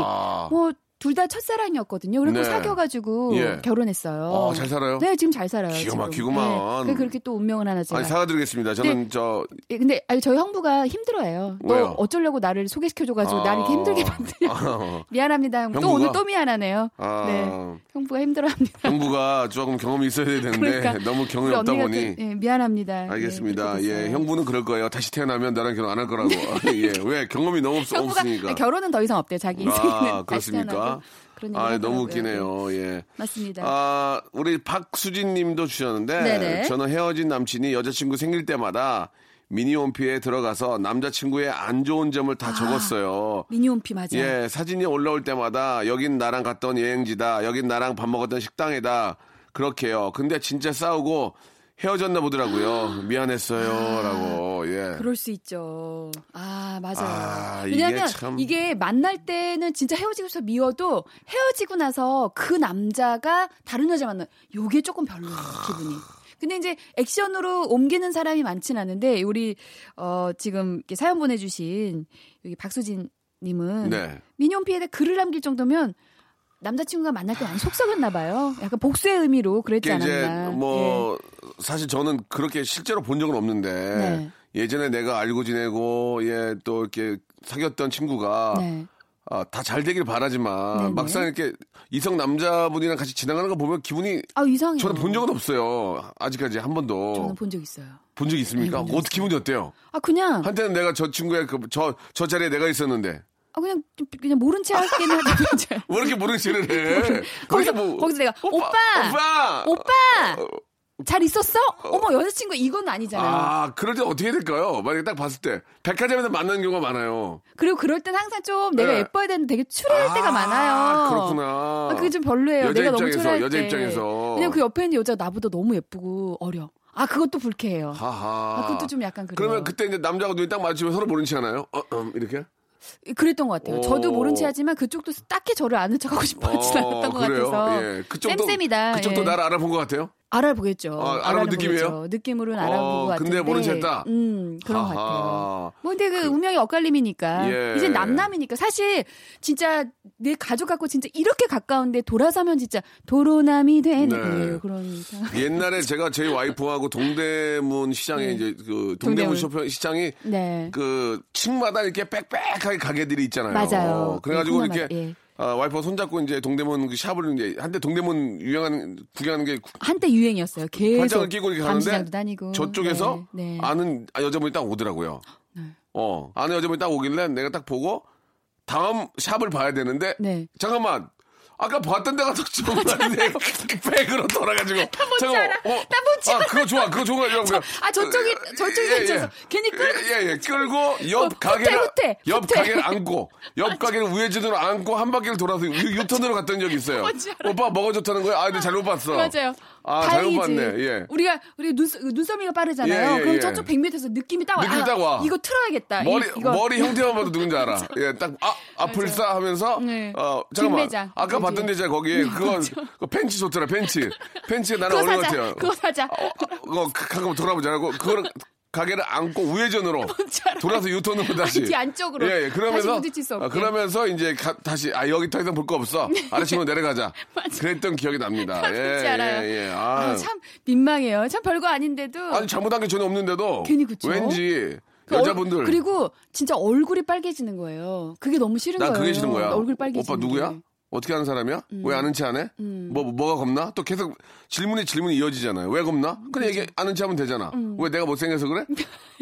뭐 둘 다 첫사랑이었거든요. 그리고 네. 사귀어가지고 예. 결혼했어요. 어, 잘 살아요? 네, 지금 잘 살아요. 기가. 막히구만. 네. 그렇게 또 운명을 하나 제가. 아니, 사과드리겠습니다. 저는 네. 저, 예, 근데 아니, 저희 형부가 힘들어해요. 왜요? 너 어쩌려고 나를 소개시켜줘가지고 아. 나를 이렇게 힘들게 만드냐. 아, <laughs> 미안합니다. 형. 또 형부가? 오늘 또 미안하네요. 아. 네, 형부가 힘들어합니다. 형부가 조금 경험이 있어야 되는데 그러니까 너무 경험이 없다 보니. 또, 예, 미안합니다. 알겠습니다. 예, 그렇게 예, 됐어요. 형부는 그럴 거예요. 다시 태어나면 나랑 결혼 안 할 거라고. <laughs> 예, 왜 경험이 너무 없, 형부가 없으니까. 결혼은 더 이상 없대요. 자기 인생에는 아, 그렇습니까? 태어나고. 그런 아, 너무. 웃기네요. 예. 맞습니다. 아, 우리 박수진 님도 주셨는데 네네. 저는 헤어진 남친이 여자친구 생길 때마다 미니홈피에 들어가서 남자친구의 안 좋은 점을 다 적었어요. 미니홈피 맞아요. 예, 사진이 올라올 때마다 여긴 나랑 갔던 여행지다. 여긴 나랑 밥 먹었던 식당이다. 그렇게요. 근데 진짜 싸우고 헤어졌나 보더라고요. 미안했어요. 라고. 예. 그럴 수 있죠. 아, 맞아요. 아, 이게 왜냐면 참- 이게 만날 때는 진짜 헤어지고 싶어 미워도 헤어지고 나서 그 남자가 다른 여자 만나 요게 조금 별로예요, 기분이. 근데 이제 액션으로 옮기는 사람이 많진 않은데 우리 어 지금 이렇게 사연 보내 주신 여기 박수진 님은 네. 미니홈피에다 글을 남길 정도면 남자친구가 만날 때 많이 속썩였나 봐요. 약간 복수의 의미로 그랬지 이제 않았나. 뭐 사실 저는 그렇게 실제로 본 적은 없는데 네. 예전에 내가 알고 지내고 예 또 이렇게 사귀었던 친구가 예. 네. 아, 다 잘 되길 바라지만 네네. 막상 이렇게 이성 남자분이랑 같이 지나가는 거 보면 기분이 아 이상해요. 저는 본 적은 없어요. 아직까지 한 번도 저는 본 적 있어요. 본 적이 있습니까? 네, 어떻게 기분이 어때요? 아 그냥 한때는 내가 저 친구의 그, 저, 저 자리에 내가 있었는데 아 그냥 좀 그냥 모른 체 하긴 하죠. 왜 이렇게 모르는 체를 해? <laughs> 왜 거기서 뭐- 거기서 내가 오빠 오빠 오빠 잘 있었어? 어 머 여자친구 이건 아니잖아요. 아 그럴 때 어떻게 해야 될까요? 만약에 딱 봤을 때 백화점에서 만나는 경우가 많아요. 그리고 그럴 땐 항상 좀 내가 네. 예뻐야 되는데 되게 초라할 때가 많아요. 그렇구나. 아, 그게 좀 별로예요. 여자 내가 너무 입장에서, 초라할 여자 때. 입장에서. 왜냐면 그 옆에 있는 여자가 나보다 너무 예쁘고 어려. 아 그것도 불쾌해요. 하하. 아, 그것도 좀 약간 그래요. 그러면 그때 이제 남자가 눈이 딱 마주치면 서로 모른 체 하나요? 어, 음, 이렇게? 그랬던 것 같아요. 오. 저도 모른 체 하지만 그쪽도 딱히 저를 아는 척하고 싶어 하진 않았던 것 그래요? 같아서. 예. 그쪽도, 쌤쌤이다. 그쪽도 예. 나를 알아본 것 같아요? 알아보겠죠. 아, 알아본. 느낌이에요? 느낌으로는 어, 알아보고 근데 같은데. 모른 체 했다? 음, 그런 것 아하. 같아요. 뭐 근데 그 운명이 엇갈림이니까 예. 이제 남남이니까 사실 진짜 내 가족 갖고 진짜 이렇게 가까운데 돌아서면 진짜 도로남이 되는 네. 거예요. 그런. 옛날에 <laughs> 제가 저희 와이프하고 동대문 시장에 네. 이제 그 동대문 동대문. 쇼핑 시장이 네. 그 층마다 이렇게 빽빽하게 가게들이 있잖아요. 맞아요. 그래가지고 네, 이렇게 예. 아, 와이프가 손잡고 이제 동대문 그 샵을 이제 한때 동대문 유행하는 구경하는 게 한때 유행이었어요. 계속 반장을 끼고 이렇게 가는데 다니고 저쪽에서 네, 네. 아는 여자분이 딱 오더라고요. <gasps> 어, 아는 여자분이 딱 오길래 내가 딱 보고 다음 샵을 봐야 되는데 네. 잠깐만. 아까 봤던 데가 더 좋은 거 아니에요? <laughs> 백으로 돌아가지고. 잠깐만. 어, 아, 그거 좋아. 그거 좋은 거 같아요. 아 저쪽이 저쪽이 괜찮아서 괜히 끌 예, 예, 끌고 옆 어, 가게를 후퇴, 후퇴, 옆. 가게를 안고 옆 가게를 우회전으로 안고 한 바퀴를 돌아서 유, 유턴으로 갔던 적이 있어요. 오빠 좋다는 거야? 아, 근데 잘못 봤어. 맞아요. 아, 다행이지. 예. 우리가 우리 눈 눈썹이가 빠르잖아요. 예, 예, 그럼 예. 저쪽 100m에서 느낌이 딱 와. 느낌이 아, 딱 와. 이거 틀어야겠다. 머리 이, 머리 형태만 봐도 누군지 알아. <laughs> 예, 딱 아, 앞을 싸 하면서 네. 어 잠깐만. 김매장. 아까 그지? 봤던 데잖아 거기 그거 그 팬츠 좋더라 팬츠. 팬츠가 나는 어울릴 것. 같아요. 그거 사자. 어, 그거 가끔 돌아보자고 그거를 가게를 안고 우회전으로? 돌아서 유턴으로 다시 뒤 안쪽으로. 예, 예. 그러면서 다시. 아, 그러면서 이제 가- 다시 아 여기 더 이상 볼 거 없어 <laughs> 아래층으로 내려가자 <laughs> 그랬던 기억이 납니다 예, 알아요. 예, 예. 아, 아, 참 민망해요. 참 별거 아닌데도 아니 잘못한 게 전혀 없는데도 괜히 그쵸? 왠지 그 여자분들 얼- 그리고 진짜 얼굴이 빨개지는 거예요. 그게 너무 싫은 난 거예요. 그게 싫은 거야. 얼굴 빨개지는 오빠 누구야? 게. 음. 어떻게 하는 사람이야? 왜 아는 체안 해? 뭐, 뭐가 겁나? 또 계속 질문이 질문이 이어지잖아요. 왜 겁나? 그냥 얘기 아는 체 하면 되잖아. 음. 왜 내가 못생겨서 그래?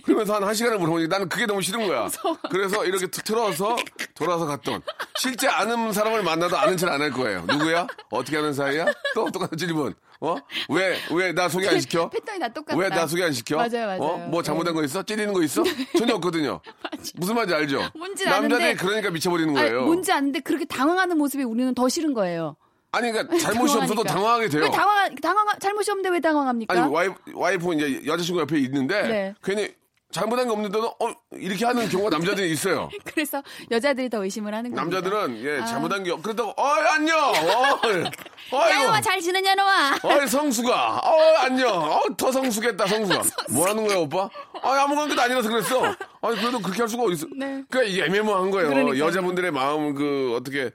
그러면서 한, 한 시간을 물어보니까 나는 그게 너무 싫은 거야. 그래서 이렇게 툭 틀어서 돌아서 갔던. 실제 아는 사람을 만나도 아는 체를 안 할 거예요. 누구야? 어떻게 하는 사이야? 또 똑같은 질문. 어? 왜, 왜 나 소개 안 시켜? 패턴이 다 똑같다. 왜 나 소개 안 시켜? 맞아요, 맞아요. 어? 뭐 잘못한 네. 거 있어? 찌리는 거 있어? 전혀 없거든요. <laughs> 무슨 말인지 알죠? 뭔지 남자들이 아는데 그러니까 미쳐버리는 아니, 거예요. 뭔지 아는데 그렇게 당황하는 모습이 우리는 더 싫은 거예요. 아니 그러니까 잘못이 없어도 당황하니까. 당황하게 돼요. 왜 당황 당황 잘못이 없는데 왜 당황합니까? 아니 와이프 와이프 이제 여자친구 옆에 있는데 네. 괜히 잘못한 게 없는데도 어 이렇게 하는 경우가 남자들이 <laughs> 있어요. 그래서 여자들이 더 의심을 하는 거예요. 남자들은 예 잘못한 게 없- 그렇다고 어이 안녕 어 야놈아 어이 <laughs> 잘 지내냐 너아. 어이 성수가 어 안녕 어더 성수겠다 성수가 <laughs> 뭐 하는 거야 오빠? 아 아무 관계도 아니라서 그랬어. 아니 그래도 그렇게 할 수가 어딨어? 네. 그러니까 이게 애매모호한 거예요. 그러니까요. 여자분들의 마음 그 어떻게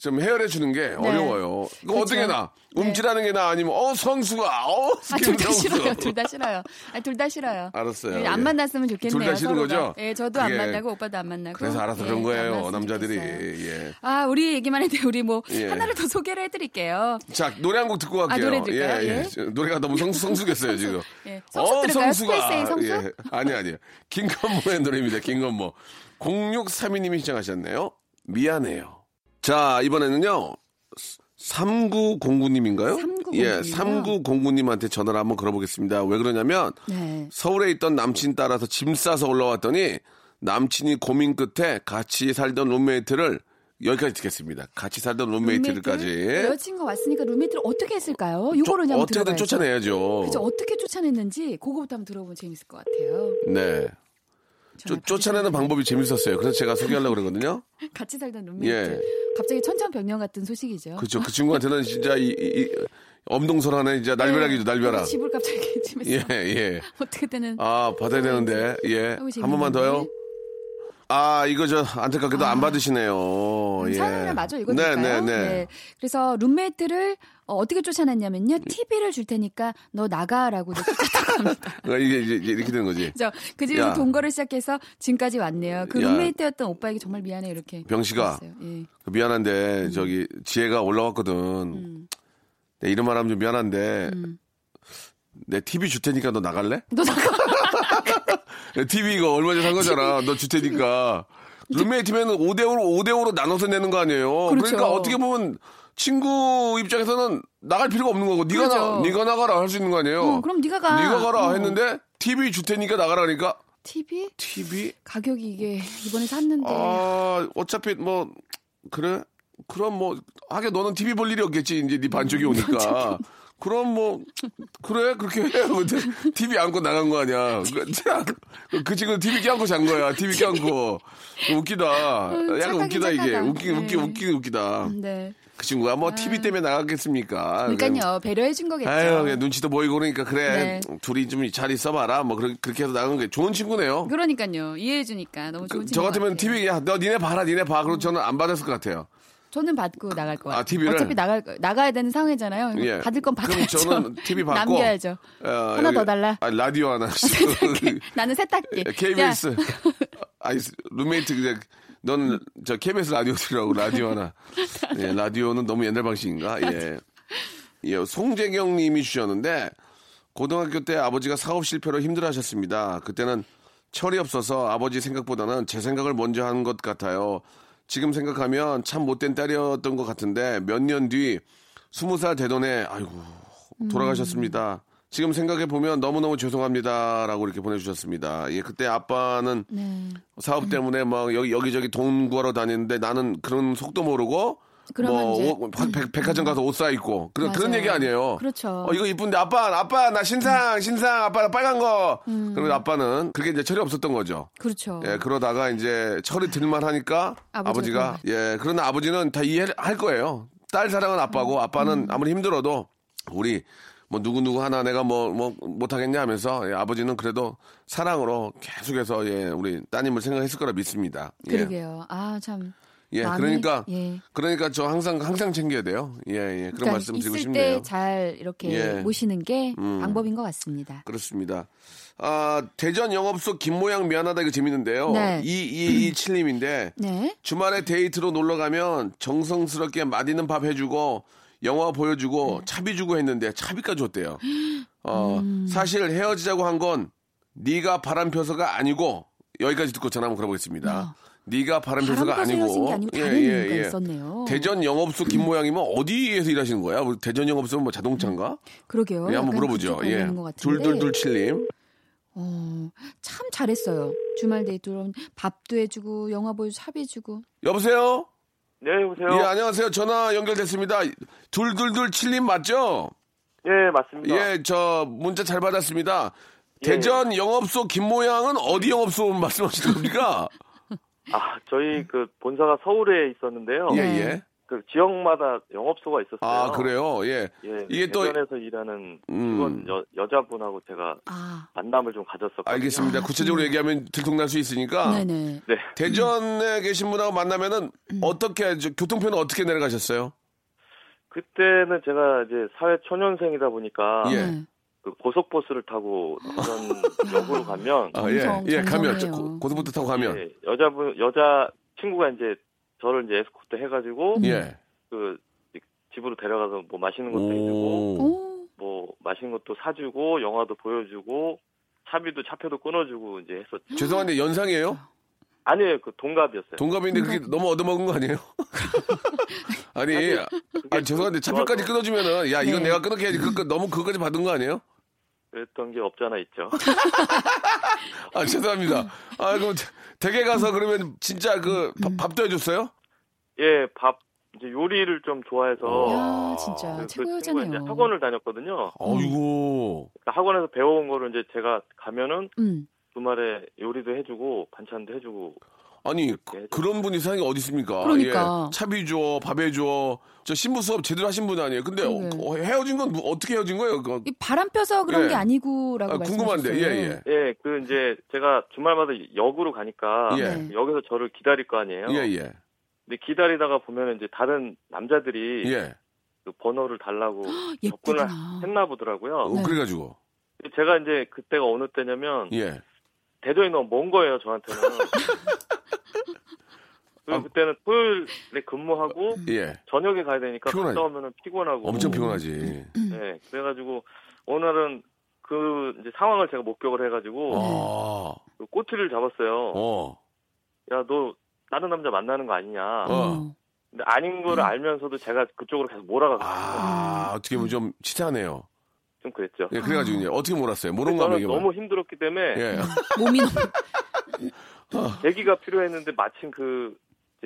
좀 헤아려 주는 게 어려워요. 이거 그렇죠. 어떻게 나? 네. 움찔하는 게나 아니면 어 성수가 어 아, 둘다 김성수. 싫어요. 둘 다 싫어요. 아, 둘다 싫어요. 알았어요. 네, 예. 안 만났으면 좋겠네요. 둘 다 싫은 서로가. 거죠? 예, 저도 안 만나고 오빠도 안 만나고. 그래서 알아서 예, 그런 안 거예요 남자들이. 좋겠어요. 예. 아, 우리 얘기만 했는데 우리 뭐 예. 하나를 더 소개를 해드릴게요. 자 노래 한 곡 듣고 갈게요. 아, 노래 들을까요? 예, 예. 예. 저, 노래가 너무 성수 성수겠어요 <laughs> 지금. 예. 성수 들을까요? 스페이스의 성수? 예. 아니 아니요. 김건모의 노래입니다. 김건모. 0632님이 시청하셨네요. 미안해요. 자 이번에는요. 3909님인가요? 3909 예, 님이요? 3909님한테 전화를 한번 걸어보겠습니다. 왜 그러냐면 네. 서울에 있던 남친 따라서 짐 싸서 올라왔더니 남친이 고민 끝에 같이 살던 룸메이트를 여기까지 듣겠습니다. 같이 살던 룸메이트들까지 룸메이트? 여자친구가 왔으니까 룸메이트를 어떻게 했을까요? 요거를 한번 어떻게든 들어봐야죠. 쫓아내야죠. 그죠? 어떻게 쫓아냈는지 그거부터 한번 들어보면 재밌을 것 같아요. 네. 쫓, 쫓아내는 방법이 재밌었어요. 그래서 제가 소개하려고 그러거든요. <laughs> 같이 살던 룸메이트. 예. 갑자기 천천병력 같은 소식이죠. 그렇죠. 그 친구한테는 진짜 이, 이, 이 엄동설하네. 진짜 날벼락이죠, 날벼락. 집을 갑자기 <laughs> 집에서 예, 예. 어떻게 되는 아, 받아야 되는데. 예. 한 번만 더요. 아, 이거 저 안타깝게도 안 받으시네요. 예. 사연을 마저 네, 읽어드릴까요? 네, 네. 그래서 룸메이트를 어, 떻게 쫓아냈냐면요. TV를 줄 테니까 너 나가라고 쫓아다고 합니다. <laughs> 그러니까 이게 이제 이렇게 되는 거지. 그래서 그 집에서 야. 동거를 시작해서 지금까지 왔네요. 그 야. 룸메이트였던 오빠에게 정말 미안해 이렇게. 병씨가. 예. 미안한데 음. 저기 지혜가 올라왔거든. 내 이런 말 하면 좀 미안한데 음. 내 TV 줄 테니까 너 나갈래? 너 나가. <laughs> TV 이거 얼마 전에 산 거잖아. 너줄 테니까. 룸메이트면은 5대5로 5대5로 나눠서 내는 거 아니에요. 그 그렇죠. 러니까 어떻게 보면 친구 입장에서는 나갈 필요가 없는 거고 네가 나 그렇죠. 네가 나가라 할 수 있는 거 아니에요. 어, 그럼 네가 가. 네가 가라 어. 했는데 TV 줄 테니까 나가라니까 TV TV 가격이 이게 이번에 샀는데 아 어차피 뭐 그래 그럼 뭐 하게 너는 TV 볼 일이 없겠지 이제 네 반쪽이 오니까 <laughs> 그럼 뭐 그래 그렇게 해. 근데 TV 안고 나간 거 아니야. 그, 참, 그 친구 TV 껴안고 잔 거야. TV 껴안고 웃기다. 약간 착하긴 웃기다 이게. 웃기 웃기 네. 웃기 웃기다. 네. 그 친구가 뭐 TV 때문에 나갔겠습니까? 그러니까요. 배려해 준 거겠죠. 아유 눈치도 보이고 그러니까 그래 네. 둘이 좀 잘 있어봐라. 뭐 그렇게 그렇게 해서 나간 게 좋은 친구네요. 그러니까요. 이해해 주니까 너무 좋은 그, 친구 저 같으면 같아요. TV 야너 니네 봐라 니네 봐. 그럼 저는 안 받았을 것 같아요. 저는 받고 나갈 거예요. 아, TV 를? 어차피 나갈 거- 나가야 되는 상황이잖아요. 예. 받을 건 그럼 받아야죠. 저는 TV 받고 남겨야죠. 어, 하나 여기- 더 달라. 아, 라디오 하나. <laughs> <laughs> 나는 세탁기. KBS. 야, <laughs> 아이 룸메이트 그냥 넌저 KBS 라디오 들으라고 라디오 하나. 예, 라디오는 너무 옛날 방식인가? 예. 예, 송재경 님이 주셨는데 고등학교 때 아버지가 사업 실패로 힘들어 하셨습니다. 그때는 철이 없어서 아버지 생각보다는 제 생각을 먼저 한 것 같아요. 지금 생각하면 참 못된 딸이었던 것 같은데 몇 년 뒤 스무 살 되던 해 아이고 돌아가셨습니다. 지금 생각해 보면 너무 너무 죄송합니다라고 이렇게 보내주셨습니다. 예, 그때 아빠는 네. 사업 때문에 막 여기 여기저기 돈 구하러 다니는데 나는 그런 속도 모르고 뭐 이제- 옷, 백, 백화점 가서 옷 사 입고 그런 그런. 얘기 아니에요. 그렇죠. 어, 이거 이쁜데 아빠 아빠 나 신상 신상 아빠 나 빨간 거. 음. 그러면 아빠는 그게 이제 철이 없었던 거죠. 그렇죠. 예, 그러다가 이제 철이 들만 하니까 아버지가 아버지가 예, 그러나 아버지는 다 이해할 거예요. 딸 사랑은 아빠고 음. 아빠는 아무리 힘들어도 우리 뭐 누구 누구 하나 내가 뭐 뭐 못하겠냐 하면서 예, 아버지는 그래도 사랑으로 계속해서 예, 우리 따님을 생각했을 거라 믿습니다. 예. 그러게요. 아, 참. 예, 마음이- 그러니까 예. 그러니까 저 항상 항상 챙겨야 돼요. 예, 예. 그런 그러니까 말씀 드리고 싶네요. 때잘 이렇게 예. 모시는 게 음. 방법인 것 같습니다. 그렇습니다. 아, 대전 영업소 김모양 미안하다 이거 재밌는데요. 네. 2227님인데 <clears throat> 네. 주말에 데이트로 놀러 가면 정성스럽게 맛있는 밥 해주고 영화 보여주고 네. 차비 주고 했는데 차비까지 줬대요. 어, 음. 사실 헤어지자고 한 건 네가 바람 펴서가 아니고 여기까지 듣고 전화 한번 걸어보겠습니다. 네가 바람 펴서가 바람 펴서 아니고 아니고 다른 이유가 있었네요. 대전 영업소 김모양이면 어디에서 일하시는 거야? 뭐 대전 영업소는 뭐 자동차인가? 그러게요. 예, 한번 물어보죠. 예. 둘둘둘칠님. 어, 참 잘했어요. 주말 데이트로 밥도 해주고 영화 보여 차비 주고. 여보세요? 네, 여보세요? 예, 안녕하세요. 전화 연결됐습니다. 둘둘둘칠님 맞죠? 예, 맞습니다. 예, 저 문자 잘 받았습니다. 대전 영업소 김모양은 어디 영업소 <laughs> 말씀하시는 겁니까? 아, 저희 그 본사가 서울에 있었는데요. 예, 네. 예. 그 지역마다 영업소가 있었어요. 아, 그래요? 예. 예, 이게 또- 대전에서 일하는 음. 직원 여, 여자분하고 제가 아, 만남을 좀 가졌었거든요. 알겠습니다. 아, 구체적으로 얘기하면 들통날 수 있으니까. 네네. 네. 대전에 계신 분하고 만나면은 어떻게, 저, 교통편은 어떻게 내려가셨어요? 그때는 제가 이제 사회 초년생이다 보니까 예. 네. 그 고속버스를 타고 대전역으로 <laughs> 가면 아, 예. 정성, 예, 가면. 고- 고속부터 타고 가면. 예, 여자분 여자 친구가 이제 저를 이제 에스코트 해가지고 예. 그 집으로 데려가서 뭐 맛있는 것도 해주고 뭐 맛있는 것도 사주고 영화도 보여주고 차비도 차표도 끊어주고 이제 했었죠. <gasps> 죄송한데 연상이에요? 아니에요, 그 동갑이었어요. 동갑인데 그게 너무 얻어먹은 거 아니에요? <laughs> 아니, 아, 죄송한데 차표까지 끊어주면은 야 이건 네. 내가 끊어야지. 그 너무 그거까지 받은 거 아니에요? 그랬던 게 없잖아 있죠. <laughs> 아 죄송합니다. 아 그럼 댁에 가서 그러면 진짜 그 밥, 밥도 해줬어요? 예, 밥 이제 요리를 좀 좋아해서 야, 진짜 그, 그 친구가 최고였잖아요. 이제 학원을 다녔거든요. 어이구. 그 학원에서 배워온 거를 이제 제가 가면은 음. 주말에 요리도 해주고 반찬도 해주고 아니 그, 런 분이 세상에 어디 있습니까? 그러니까. 예, 차비 줘, 밥 해 줘. 저 신부 수업 제대로 하신 분 아니에요? 근데 어, 그러게. 어, 헤어진 건 뭐- 어떻게 헤어진 거예요? 이 바람 펴서 그런 예. 게 아니고라고 아, 궁금한데, 말씀하셨어요. 예, 예. 예, 그 이제 제가 주말마다 역으로 가니까 예. 네. 여기서 저를 기다릴 거 아니에요. 예, 예. 근데 기다리다가 보면 이제 다른 남자들이 예. 그 번호를 달라고. <gasps> 접근을 했나 보더라고요. 어, 네. 그래가지고. 제가 이제 그때가 어느 때냐면 예. 대전이 너무 먼 거예요 저한테는. <laughs> 그리고 아. 그때는 토요일에 근무하고 예. 저녁에 가야 되니까 피곤하지. 갔다 오면은 피곤하고. 엄청 피곤하지. 네, 그래가지고 어느 날은 그 이제 상황을 제가 목격을 해가지고 아, 그 꼬투리를 잡았어요. 어, 야너 다른 남자 만나는 거 아니냐. 어. 근데 아닌 거를 알면서도 제가 그쪽으로 계속 몰아가고 아, 어떻게 보면 좀 치사하네요. 좀 그랬죠. 예, 그래가지고 이제 어떻게 몰았어요? 모른 거 얘기해봐. 너무 힘들었기 때문에 예. 몸이 <laughs> 너무 계기가 필요했는데 마침 그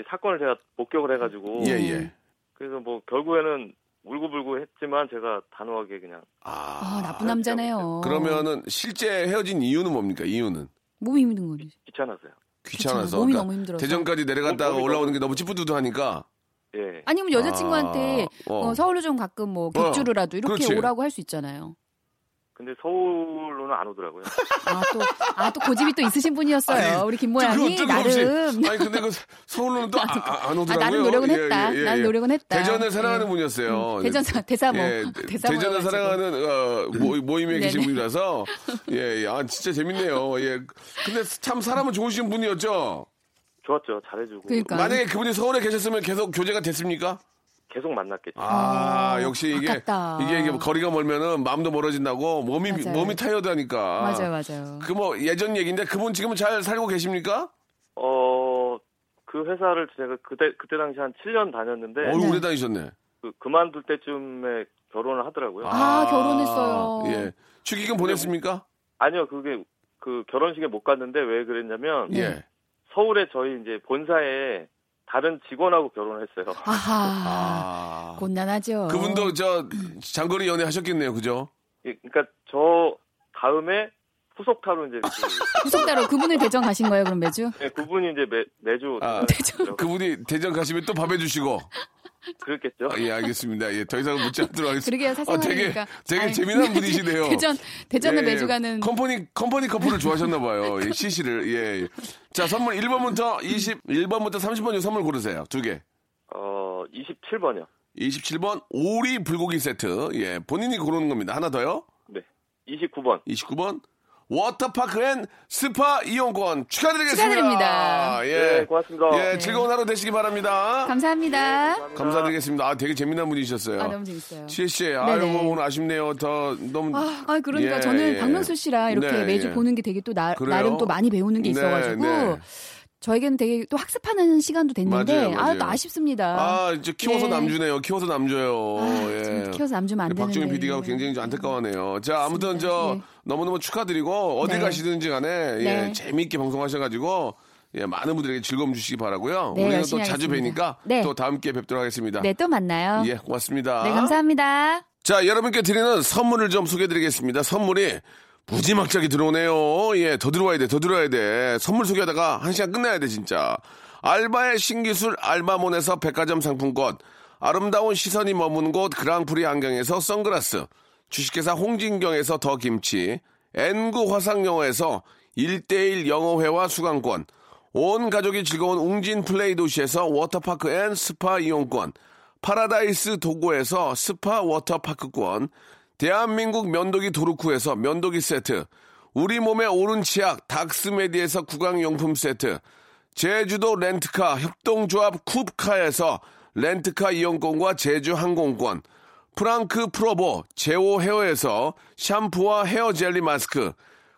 사건을 제가 목격을 해가지고 예, 예. 그래서 뭐 결국에는 울고불고 했지만 제가 단호하게 그냥 아, 나쁜 남자네요. 그러면은 실제 헤어진 이유는 뭡니까? 이유는 몸이 힘든 거지. 귀찮아서요. 귀찮아서. 몸이 그러니까 너무 힘들어서. 대전까지 내려갔다가 올라오는 게 너무 찌뿌두두하니까. 예. 아니면 여자친구한테 아, 어. 어, 서울로 좀 가끔 뭐 객주로라도 이렇게 그렇지. 오라고 할 수 있잖아요. 근데 서울로는 안 오더라고요. 아 또 아 또 고집이 또 있으신 분이었어요. 아니, 우리 김모양이. 나름 아니 근데 그 서울로는 또 아, 아, 안 오더라고요. 아, 나름 노력은 예, 했다. 예, 예, 예. 노력은 했다. 대전을 사랑하는 예. 분이었어요. 음, 대전 사- 대사모. 예, <laughs> 대사모여가지고. 대전을 사랑하는 어, 모, 모임에 계신. 분이라서 <laughs> 예, 예, 아 진짜 재밌네요. 예, 근데 참 사람은 좋으신 분이었죠. 좋았죠. 잘해주고 그러니까. 만약에 그분이 서울에 계셨으면 계속 교제가 됐습니까? 계속 만났겠죠. 아, 아, 역시 이게 아깝다. 이게 이게 거리가 멀면은 마음도 멀어진다고 몸이 맞아요. 몸이 타이어드하니까. 맞아요, 맞아요. 그 뭐 예전 얘기인데 그분 지금은 잘 살고 계십니까? 어, 그 회사를 제가 그때 그때 당시 한 7년 다녔는데 어우 네. 오래 다니셨네. 그, 그만둘 때쯤에 결혼을 하더라고요. 아, 결혼했어요. 예. 축의금 보냈습니까? 아니요, 그게 그 결혼식에 못 갔는데 왜 그랬냐면 네. 예. 서울에 저희 이제 본사에 다른 직원하고 결혼했어요. 아하. 아. 곤란하죠. 그분도 저 장거리 연애 하셨겠네요, 그죠? 예, 그러니까 저 다음에 후속타로 이제 그, <laughs> 후속따로 그분을 대전 가신 거예요, 그럼 매주? 예, 그분이 이제 매, 매주 아, <laughs> 대전 그분이 대전 가시면 또 밥 해 주시고. 그렇겠죠. 아, 예, 알겠습니다. 예, 더 이상 묻지 않도록 하겠습니다. 그러게요, 어, 되게. 되게 아이, 재미난 <laughs> 분이시네요. 대전, 대전을 예, 매주 가는. 컴퍼니, 컴퍼니 커플을 좋아하셨나봐요. 예, CC를. 예, 예. 자, 선물 1번부터 21번부터 30번 중 선물 고르세요. 두 개. 어, 27번이요. 27번 오리 불고기 세트. 예, 본인이 고르는 겁니다. 하나 더요. 네. 29번. 29번 워터파크 and 스파 이용권 축하드리겠습니다. 축하드립니다. 예. 네, 고맙습니다. 예, 즐거운 하루 되시기 바랍니다. 감사합니다. 감사드리겠습니다. 아, 되게 재미난 분이셨어요. 아, 너무 재밌어요. 지혜 씨, 아유 네네. 오늘 아쉽네요. 더 너무 아, 아, 그러니까 예, 저는 예. 박명수 씨랑 이렇게 네, 매주 예. 보는 게 되게 또 나? 나름 또 많이 배우는 게 네, 있어가지고 네. 저에게는 되게 또 학습하는 시간도 됐는데 맞아요, 맞아요. 아, 또 아쉽습니다. 아, 이제 키워서 네. 남주네요. 키워서 남줘요. 아, 예. 좀 키워서 남주면 안 되는데. PD가 굉장히 좀 안타까워하네요. 자, 아무튼 맞습니다. 저 네. 너무너무 축하드리고 어디 네. 가시든지 간에 예, 네. 재미있게 방송하셔가지고 예, 많은 분들에게 즐거움 주시기 바라고요. 네, 우리는 또 자주 하겠습니다. 뵈니까 네. 또 다음 기회에 뵙도록 하겠습니다. 네, 또 만나요. 예, 고맙습니다. 네, 감사합니다. 자, 여러분께 드리는 선물을 좀 소개해 드리겠습니다. 선물이 무지막지하게 들어오네요. 예, 더 들어와야 돼, 더 들어와야 돼. 선물 소개하다가 한 시간 끝나야 돼, 진짜. 알바의 신기술 알바몬에서 백화점 상품권, 아름다운 시선이 머무는 곳 그랑프리 안경에서 선글라스, 주식회사 홍진경에서 더 김치, N구 화상영어에서 1대1 영어회화 수강권, 온 가족이 즐거운 웅진 플레이 도시에서 워터파크 and 스파 이용권, 파라다이스 도고에서 스파 워터파크권, 대한민국 면도기 도루코에서 면도기 세트, 우리 몸의 오른 치약 닥스메디에서 구강용품 세트, 제주도 렌트카 협동조합 쿱카에서 렌트카 이용권과 제주 항공권, 프랑크 프로보 제오 헤어에서 샴푸와 헤어 젤리 마스크,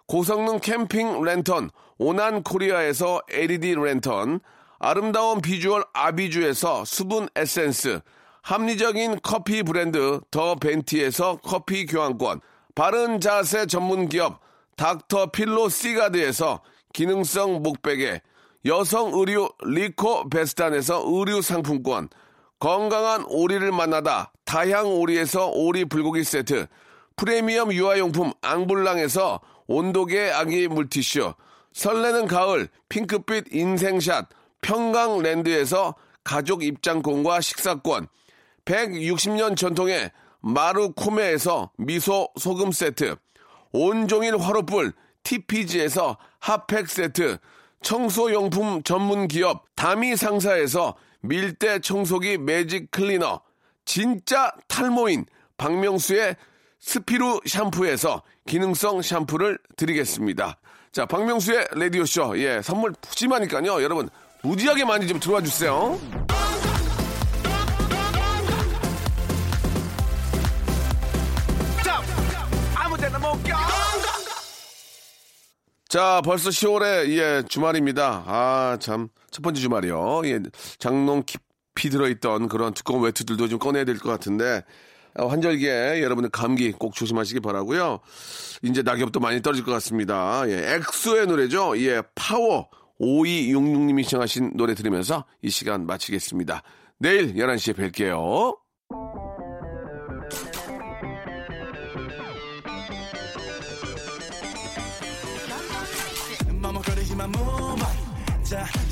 고성능 캠핑 랜턴 오난 코리아에서 LED 랜턴, 아름다운 비주얼 아비주에서 수분 에센스, 합리적인 커피 브랜드 더 벤티에서 커피 교환권, 바른 자세 전문 기업 닥터 필로 시가드에서 기능성 목베개, 여성 의류 리코 베스탄에서 의류 상품권, 건강한 오리를 만나다 다향 오리에서 오리 불고기 세트, 프리미엄 유아용품 앙블랑에서 온도계 아기 물티슈, 설레는 가을 핑크빛 인생샷 평강랜드에서 가족 입장권과 식사권, 160년 전통의 마루코메에서 미소 소금 세트, 온종일 화로불 TPG에서 핫팩 세트, 청소용품 전문 기업 다미 상사에서 밀대 청소기 매직 클리너, 진짜 탈모인 박명수의 스피루 샴푸에서 기능성 샴푸를 드리겠습니다. 자, 박명수의 라디오쇼. 예, 선물 푸짐하니까요. 여러분, 무지하게 많이 좀 들어와 주세요. 자, 벌써 10월에, 예, 주말입니다. 아, 참, 첫 번째 주말이요. 예, 장롱 깊이 들어있던 그런 두꺼운 외투들도 좀 꺼내야 될 것 같은데, 어, 환절기에 여러분들 감기 꼭 조심하시기 바라고요 이제 낙엽도 많이 떨어질 것 같습니다. 예, 엑소의 노래죠. 예, 파워 5266님이 시청하신 노래 들으면서 이 시간 마치겠습니다. 내일 11시에 뵐게요. time.